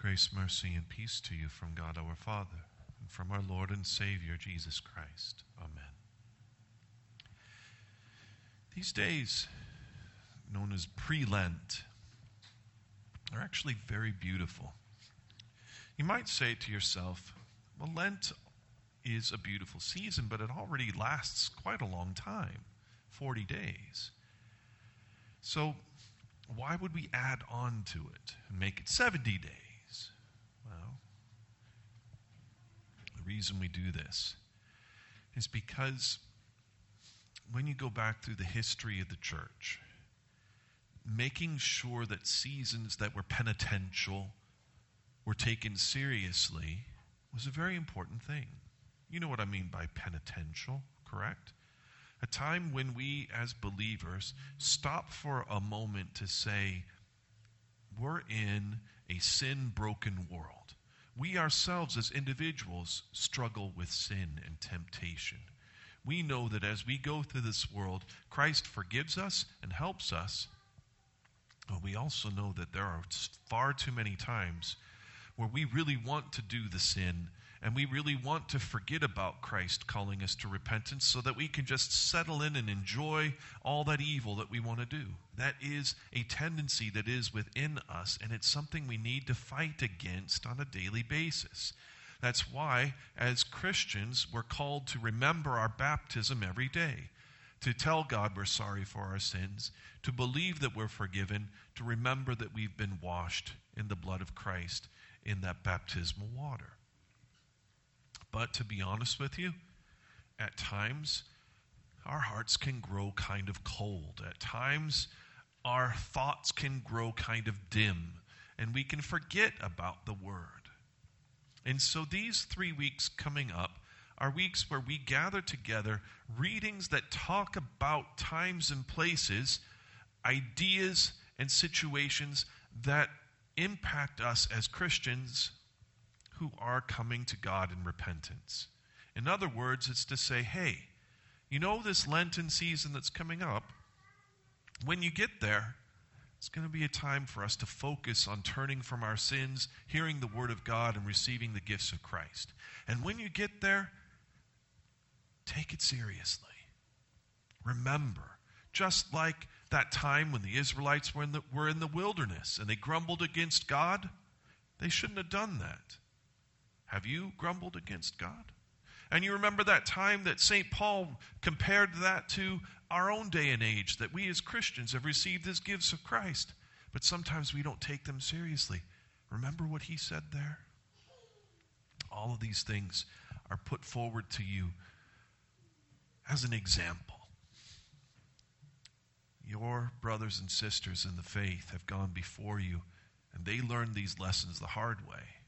Grace, mercy, and peace to you from God our Father and from our Lord and Savior Jesus Christ. Amen. These days, known as pre Lent, are actually very beautiful. You might say to yourself, well, Lent is a beautiful season, but it already lasts quite a long time 40 days. So, why would we add on to it and make it 70 days? Well, the reason we do this is because when you go back through the history of the church, making sure that seasons that were penitential were taken seriously was a very important thing. You know what I mean by penitential, correct? A time when we as believers stop for a moment to say, we're in a sin broken world. We ourselves, as individuals, struggle with sin and temptation. We know that as we go through this world, Christ forgives us and helps us. But we also know that there are far too many times where we really want to do the sin and we really want to forget about Christ calling us to repentance so that we can just settle in and enjoy all that evil that we want to do. That is a tendency that is within us, and it's something we need to fight against on a daily basis. That's why, as Christians, we're called to remember our baptism every day, to tell God we're sorry for our sins, to believe that we're forgiven, to remember that we've been washed in the blood of Christ in that baptismal water. But to be honest with you, at times our hearts can grow kind of cold. At times our thoughts can grow kind of dim, and we can forget about the Word. And so these three weeks coming up are weeks where we gather together readings that talk about times and places, ideas and situations that impact us as Christians who are coming to God in repentance. In other words, it's to say, hey, you know this Lenten season that's coming up? When you get there, it's going to be a time for us to focus on turning from our sins, hearing the Word of God, and receiving the gifts of Christ. And when you get there, take it seriously. Remember, just like that time when the Israelites were in the, were in the wilderness and they grumbled against God, they shouldn't have done that. Have you grumbled against God? And you remember that time that St. Paul compared that to our own day and age, that we as Christians have received as gifts of Christ, but sometimes we don't take them seriously. Remember what he said there? All of these things are put forward to you as an example. Your brothers and sisters in the faith have gone before you, and they learned these lessons the hard way.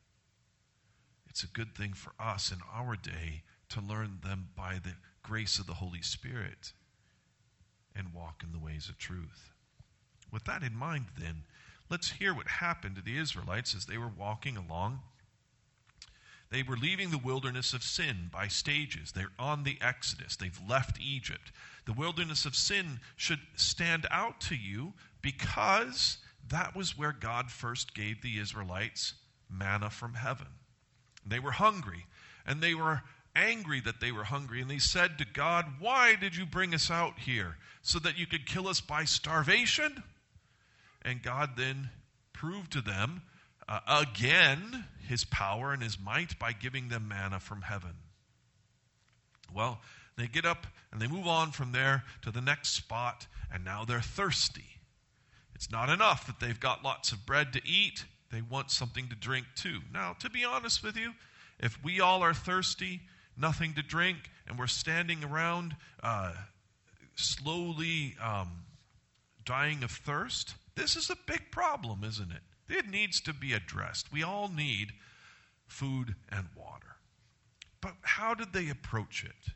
It's a good thing for us in our day to learn them by the grace of the Holy Spirit and walk in the ways of truth. With that in mind, then, let's hear what happened to the Israelites as they were walking along. They were leaving the wilderness of Sin by stages. They're on the Exodus. They've left Egypt. The wilderness of Sin should stand out to you because that was where God first gave the Israelites manna from heaven. They were hungry, and they were angry that they were hungry, and they said to God, Why did you bring us out here? So that you could kill us by starvation? And God then proved to them uh, again his power and his might by giving them manna from heaven. Well, they get up and they move on from there to the next spot, and now they're thirsty. It's not enough that they've got lots of bread to eat they want something to drink too. Now, to be honest with you, if we all are thirsty, nothing to drink, and we're standing around uh, slowly um, dying of thirst, this is a big problem, isn't it? It needs to be addressed. We all need food and water. But how did they approach it?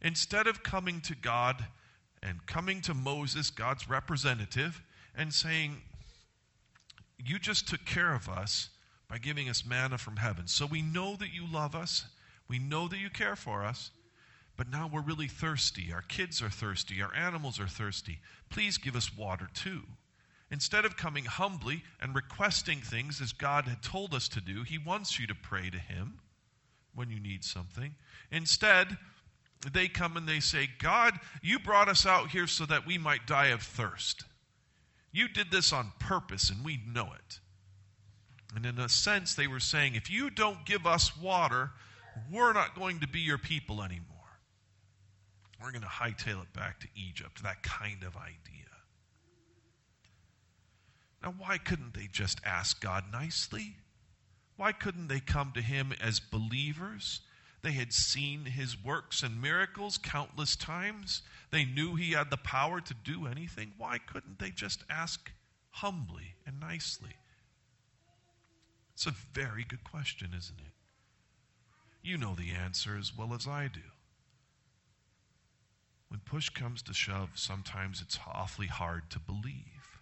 Instead of coming to God and coming to Moses, God's representative, and saying, you just took care of us by giving us manna from heaven. So we know that you love us. We know that you care for us. But now we're really thirsty. Our kids are thirsty. Our animals are thirsty. Please give us water too. Instead of coming humbly and requesting things as God had told us to do, He wants you to pray to Him when you need something. Instead, they come and they say, God, you brought us out here so that we might die of thirst. You did this on purpose, and we know it. And in a sense, they were saying, if you don't give us water, we're not going to be your people anymore. We're going to hightail it back to Egypt, that kind of idea. Now, why couldn't they just ask God nicely? Why couldn't they come to Him as believers? They had seen His works and miracles countless times. They knew He had the power to do anything. Why couldn't they just ask humbly and nicely? It's a very good question, isn't it? You know the answer as well as I do. When push comes to shove, sometimes it's awfully hard to believe.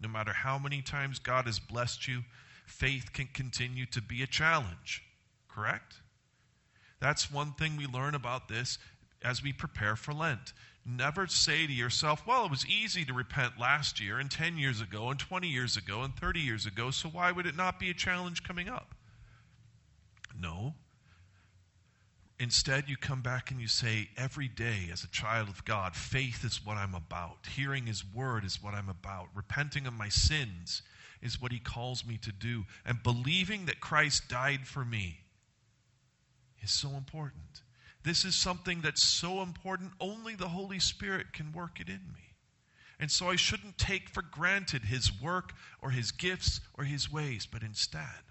No matter how many times God has blessed you, faith can continue to be a challenge, correct? That's one thing we learn about this as we prepare for Lent. Never say to yourself, well, it was easy to repent last year and 10 years ago and 20 years ago and 30 years ago, so why would it not be a challenge coming up? No. Instead, you come back and you say, every day as a child of God, faith is what I'm about. Hearing His word is what I'm about. Repenting of my sins is what He calls me to do. And believing that Christ died for me is so important. This is something that's so important, only the Holy Spirit can work it in me. And so I shouldn't take for granted His work or His gifts or His ways, but instead,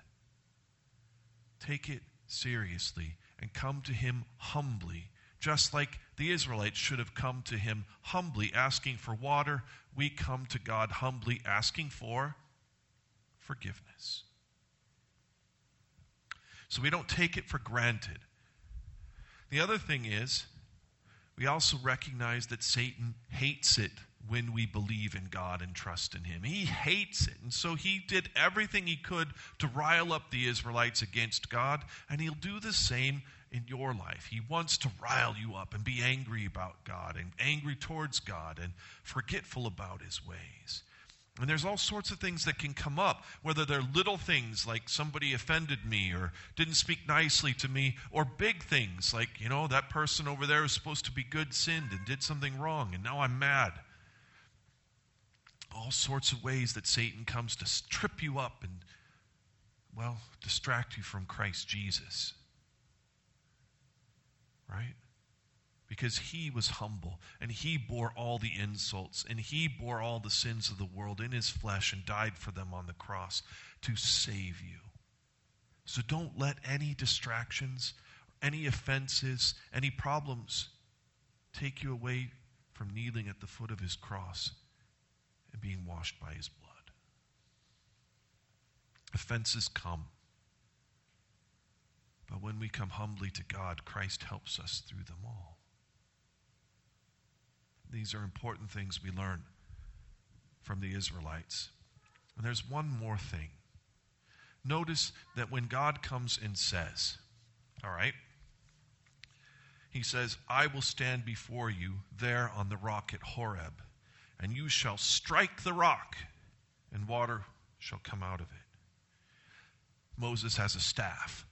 take it seriously and come to him humbly, just like the Israelites should have come to him humbly, asking for water. We come to God humbly, asking for forgiveness. So we don't take it for granted. The other thing is, we also recognize that Satan hates it when we believe in God and trust in Him. He hates it. And so he did everything he could to rile up the Israelites against God, and he'll do the same in your life. He wants to rile you up and be angry about God and angry towards God and forgetful about His ways. And there's all sorts of things that can come up, whether they're little things like somebody offended me or didn't speak nicely to me, or big things like, you know, that person over there was supposed to be good sinned and did something wrong, and now I'm mad all sorts of ways that Satan comes to trip you up and, well, distract you from Christ Jesus. Right? Because he was humble and he bore all the insults and he bore all the sins of the world in his flesh and died for them on the cross to save you. So don't let any distractions, any offenses, any problems take you away from kneeling at the foot of his cross and being washed by his blood. Offenses come. But when we come humbly to God, Christ helps us through them all. These are important things we learn from the Israelites. And there's one more thing. Notice that when God comes and says, All right, He says, I will stand before you there on the rock at Horeb and you shall strike the rock, and water shall come out of it. Moses has a staff.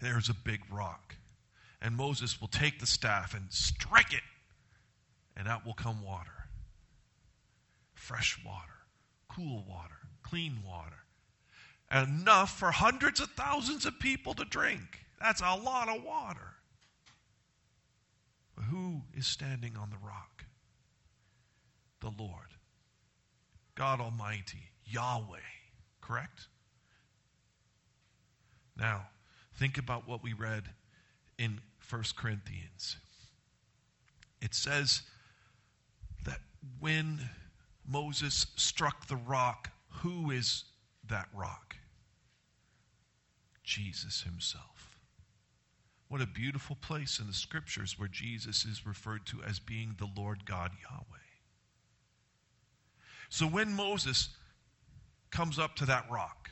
There's a big rock. And Moses will take the staff and strike it, and out will come water fresh water, cool water, clean water. Enough for hundreds of thousands of people to drink. That's a lot of water. But who is standing on the rock? the Lord, God Almighty, Yahweh, correct? Now, think about what we read in 1 Corinthians. It says when Moses struck the rock, who is that rock? Jesus himself. What a beautiful place in the scriptures where Jesus is referred to as being the Lord God Yahweh. So when Moses comes up to that rock,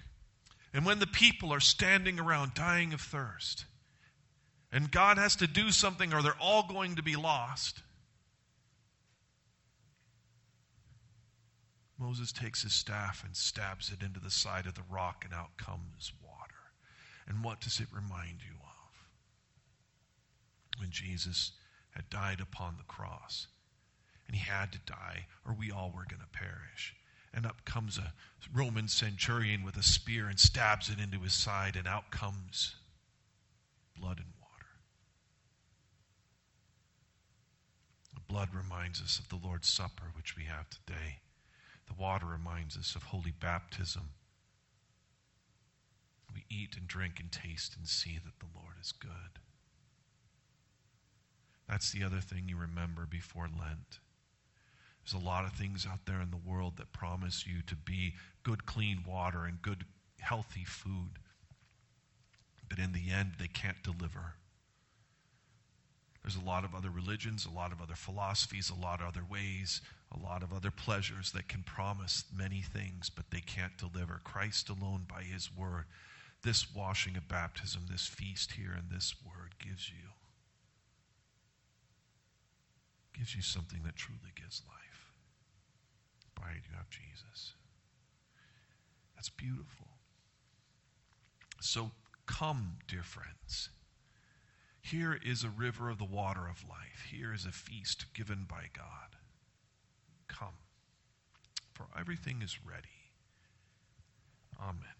and when the people are standing around dying of thirst, and God has to do something or they're all going to be lost, Moses takes his staff and stabs it into the side of the rock, and out comes water. And what does it remind you of? When Jesus had died upon the cross, and he had to die, or we all were going to perish. And up comes a Roman centurion with a spear and stabs it into his side, and out comes blood and water. The blood reminds us of the Lord's Supper, which we have today. The water reminds us of holy baptism. We eat and drink and taste and see that the Lord is good. That's the other thing you remember before Lent. There's a lot of things out there in the world that promise you to be good, clean water and good, healthy food. But in the end, they can't deliver. There's a lot of other religions, a lot of other philosophies, a lot of other ways, a lot of other pleasures that can promise many things, but they can't deliver. Christ alone, by His Word, this washing of baptism, this feast here, and this Word gives you. Gives you something that truly gives life. By it, you have Jesus. That's beautiful. So come, dear friends. Here is a river of the water of life. Here is a feast given by God. Come, for everything is ready. Amen.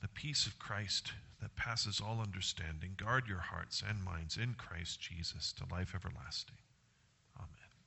The peace of Christ that passes all understanding, guard your hearts and minds in Christ Jesus to life everlasting.